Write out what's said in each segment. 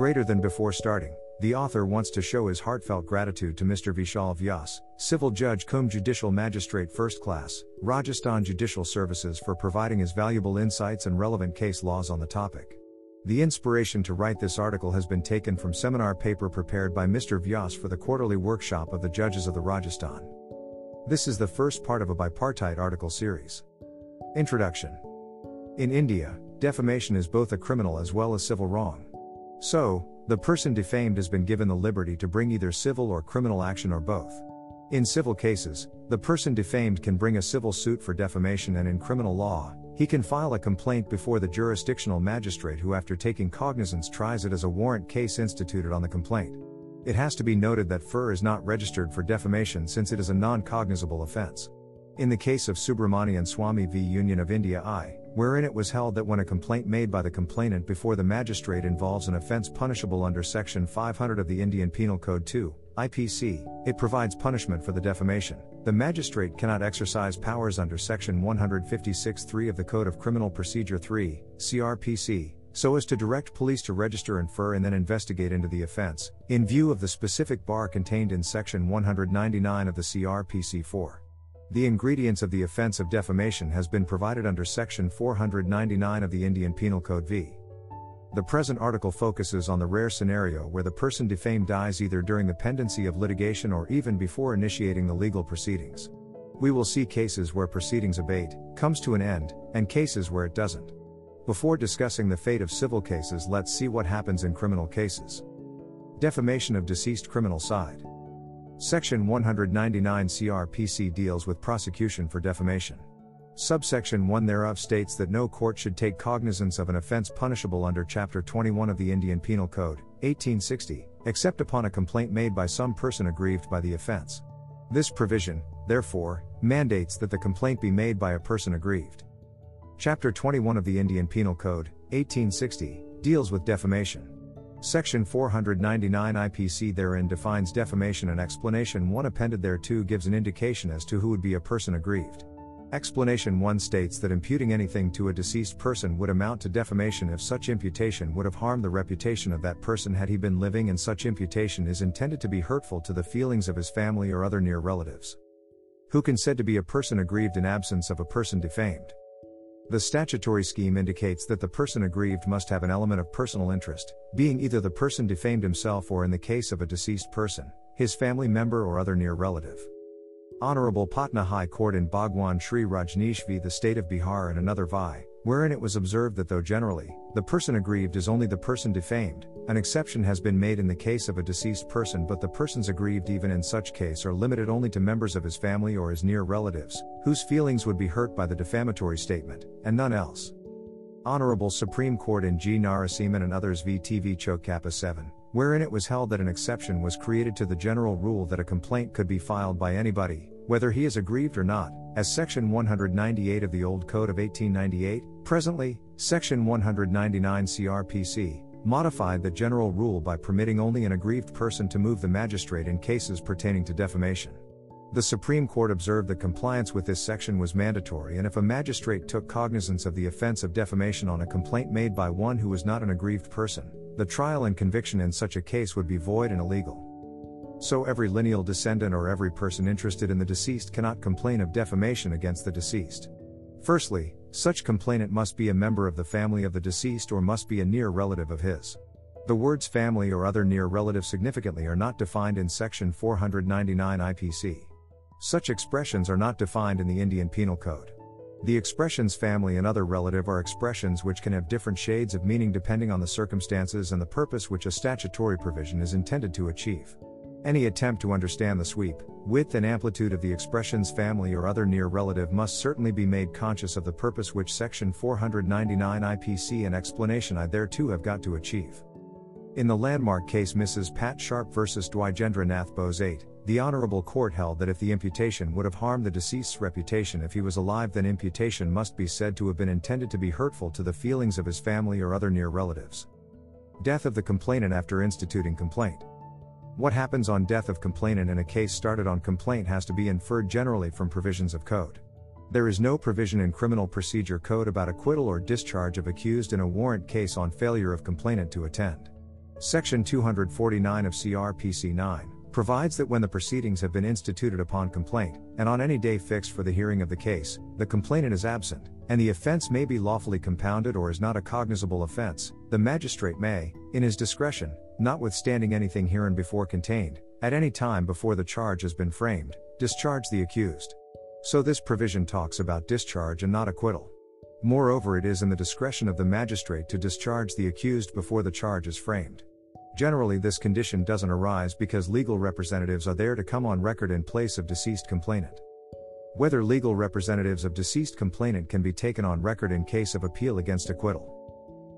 Greater than before starting, the author wants to show his heartfelt gratitude to Mr. Vishal Vyas, Civil Judge cum Judicial Magistrate First Class, Rajasthan Judicial Services for providing his valuable insights and relevant case laws on the topic. The inspiration to write this article has been taken from seminar paper prepared by Mr. Vyas for the quarterly workshop of the judges of the Rajasthan. This is the first part of a bipartite article series. Introduction In India, defamation is both a criminal as well as civil wrong. So, the person defamed has been given the liberty to bring either civil or criminal action or both. In civil cases, the person defamed can bring a civil suit for defamation, and in criminal law, he can file a complaint before the jurisdictional magistrate who, after taking cognizance, tries it as a warrant case instituted on the complaint. It has to be noted that FIR is not registered for defamation since it is a non cognizable offense. In the case of Subramanian Swamy v. Union of India I, wherein it was held that when a complaint made by the complainant before the magistrate involves an offence punishable under Section 500 of the Indian Penal Code 2, IPC, it provides punishment for the defamation. The magistrate cannot exercise powers under Section 156.3 of the Code of Criminal Procedure 3, CRPC, so as to direct police to register and FIR and then investigate into the offence, in view of the specific bar contained in Section 199 of the CRPC 4. The ingredients of the offence of defamation has been provided under section 499 of the Indian Penal Code v. The present article focuses on the rare scenario where the person defamed dies either during the pendency of litigation or even before initiating the legal proceedings. We will see cases where proceedings abate, comes to an end, and cases where it doesn't. Before discussing the fate of civil cases, let's see what happens in criminal cases. Defamation of deceased criminal side. Section 199 CRPC deals with prosecution for defamation. Subsection 1 thereof states that no court should take cognizance of an offence punishable under Chapter 21 of the Indian Penal Code, 1860, except upon a complaint made by some person aggrieved by the offence. This provision, therefore, mandates that the complaint be made by a person aggrieved. Chapter 21 of the Indian Penal Code, 1860, deals with defamation. Section 499 IPC therein defines defamation and explanation 1 appended thereto gives an indication as to who would be a person aggrieved. Explanation 1 states that imputing anything to a deceased person would amount to defamation if such imputation would have harmed the reputation of that person had he been living and such imputation is intended to be hurtful to the feelings of his family or other near relatives. Who can said to be a person aggrieved in absence of a person defamed? The statutory scheme indicates that the person aggrieved must have an element of personal interest, being either the person defamed himself or in the case of a deceased person, his family member or other near relative. Honorable Patna High Court in Bhagwan Sri Rajneesh v. the State of Bihar and another VI, wherein it was observed that though generally, the person aggrieved is only the person defamed, an exception has been made in the case of a deceased person but the persons aggrieved even in such case are limited only to members of his family or his near relatives, whose feelings would be hurt by the defamatory statement, and none else. Honorable Supreme Court in G. Narasimhan and others v. TV Chokkappa 7, wherein it was held that an exception was created to the general rule that a complaint could be filed by anybody, whether he is aggrieved or not, as Section 198 of the Old Code of 1898, presently, Section 199 CRPC, modified the general rule by permitting only an aggrieved person to move the magistrate in cases pertaining to defamation. The Supreme Court observed that compliance with this section was mandatory, and if a magistrate took cognizance of the offense of defamation on a complaint made by one who was not an aggrieved person, the trial and conviction in such a case would be void and illegal. So every lineal descendant or every person interested in the deceased cannot complain of defamation against the deceased. Firstly, such complainant must be a member of the family of the deceased or must be a near relative of his. The words family or other near relative significantly are not defined in section 499 IPC. Such expressions are not defined in the Indian Penal Code. The expressions family and other relative are expressions which can have different shades of meaning depending on the circumstances and the purpose which a statutory provision is intended to achieve. Any attempt to understand the sweep, width, and amplitude of the expressions family or other near relative must certainly be made conscious of the purpose which Section 499 IPC and explanation I thereto have got to achieve. In the landmark case Mrs. Pat Sharp vs. Dwijendra Nath Bose 8, the Honorable Court held that if the imputation would have harmed the deceased's reputation if he was alive, then imputation must be said to have been intended to be hurtful to the feelings of his family or other near relatives. Death of the complainant after instituting complaint. What happens on death of complainant in a case started on complaint has to be inferred generally from provisions of code. There is no provision in Criminal Procedure Code about acquittal or discharge of accused in a warrant case on failure of complainant to attend. Section 249 of CRPC 9 provides that when the proceedings have been instituted upon complaint, and on any day fixed for the hearing of the case, the complainant is absent, and the offense may be lawfully compounded or is not a cognizable offense, the magistrate may, in his discretion, notwithstanding anything herein before contained, at any time before the charge has been framed, discharge the accused. So this provision talks about discharge and not acquittal. Moreover, it is in the discretion of the magistrate to discharge the accused before the charge is framed. Generally, this condition doesn't arise because legal representatives are there to come on record in place of deceased complainant. Whether legal representatives of deceased complainant can be taken on record in case of appeal against acquittal.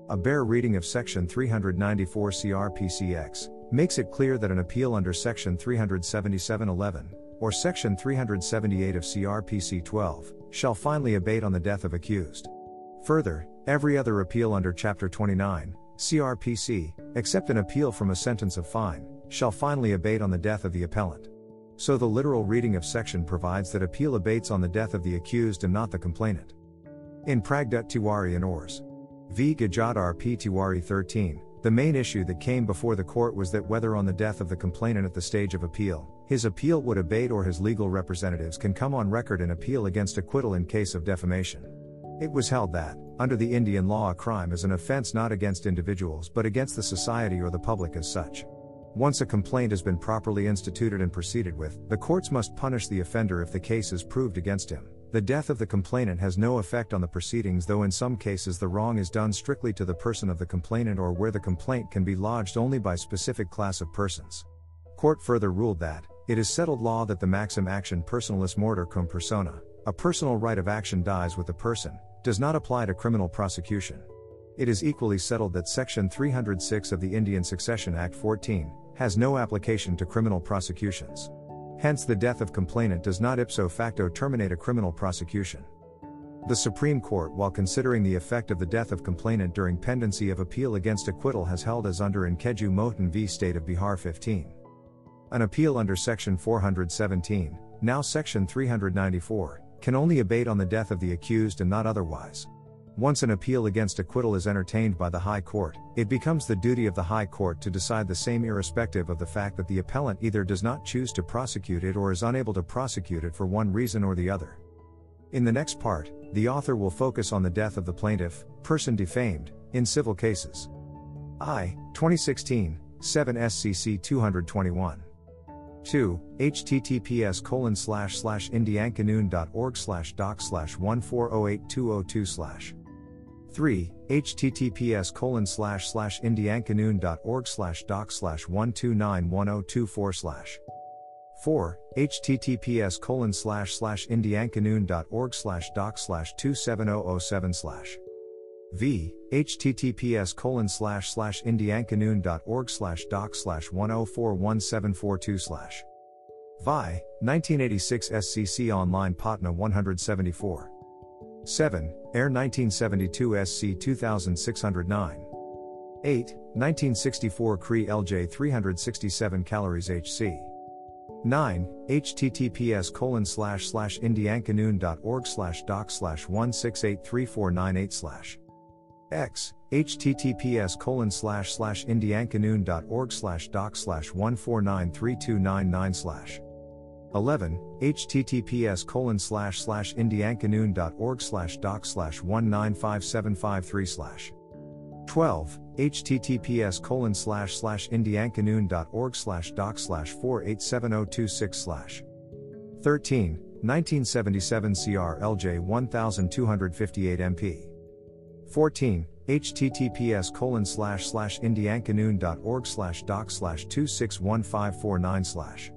A bare reading of Section 394 CRPCX makes it clear that an appeal under Section 37711 or Section 378 of CRPC 12 shall finally abate on the death of accused. Further, every other appeal under Chapter 29 CRPC, except an appeal from a sentence of fine, shall finally abate on the death of the appellant. So the literal reading of section provides that appeal abates on the death of the accused and not the complainant. In Pragdut Tiwari and Ors. V. Gajadhar P. Tiwari 13, the main issue that came before the court was that whether on the death of the complainant at the stage of appeal, his appeal would abate or his legal representatives can come on record and appeal against acquittal in case of defamation. It was held that, under the Indian law, a crime is an offense not against individuals but against the society or the public as such. Once a complaint has been properly instituted and proceeded with, the courts must punish the offender if the case is proved against him. The death of the complainant has no effect on the proceedings, though in some cases the wrong is done strictly to the person of the complainant or where the complaint can be lodged only by specific class of persons. Court further ruled that, it is settled law that the maxim actio personalis moritur cum persona, a personal right of action dies with the person, does not apply to criminal prosecution. It is equally settled that Section 306 of the Indian Succession Act 14 has no application to criminal prosecutions. Hence, the death of complainant does not ipso facto terminate a criminal prosecution. The Supreme Court, while considering the effect of the death of complainant during pendency of appeal against acquittal, has held as under in Keju v. State of Bihar 15. An appeal under Section 417, now Section 394, can only abate on the death of the accused and not otherwise. Once an appeal against acquittal is entertained by the High Court, it becomes the duty of the High Court to decide the same irrespective of the fact that the appellant either does not choose to prosecute it or is unable to prosecute it for one reason or the other. In the next part, the author will focus on the death of the plaintiff, person defamed, in civil cases. I, 2016, 7 SCC 221. 2. https colon slash slash indiankanoon.org slash doc slash 1408202 slash 3. https colon slash slash indiankanoon.org slash doc slash 1291024 slash 4. https colon slash slash indiankanoon.org slash doc slash 27007 slash v https colon slash slash indiankanoon.org slash doc slash 1041742 slash vi 1986 scc online patna 174 7 air 1972 sc 2609 8 1964 cree lj 367 calories hc 9 https colon slash slash indiankanoon.org slash doc slash 1683498 slash. X, https colon slash slash indiankanoon.org slash doc slash 1493299 slash 11 https colon slash slash indiankanoon.org slash doc slash 195753 slash. 12 https colon slash slash indiankanoon.org slash doc slash 487026 slash. 13 1977 CR LJ 1258 MP 14. https colon slash slash indiankanoon.org slash doc slash 261549 slash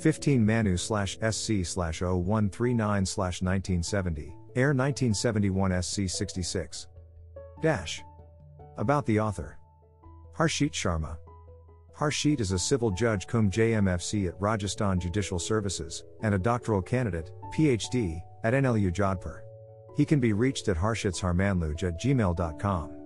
15 manu slash sc slash 0139 slash 1970 air 1971 sc 66 dash. About the author. Harshit sharma. Harshit is a civil judge cum jmfc at rajasthan judicial services and a doctoral candidate phd at nlu jodhpur. He can be reached at harshitsharmanluj at gmail.com.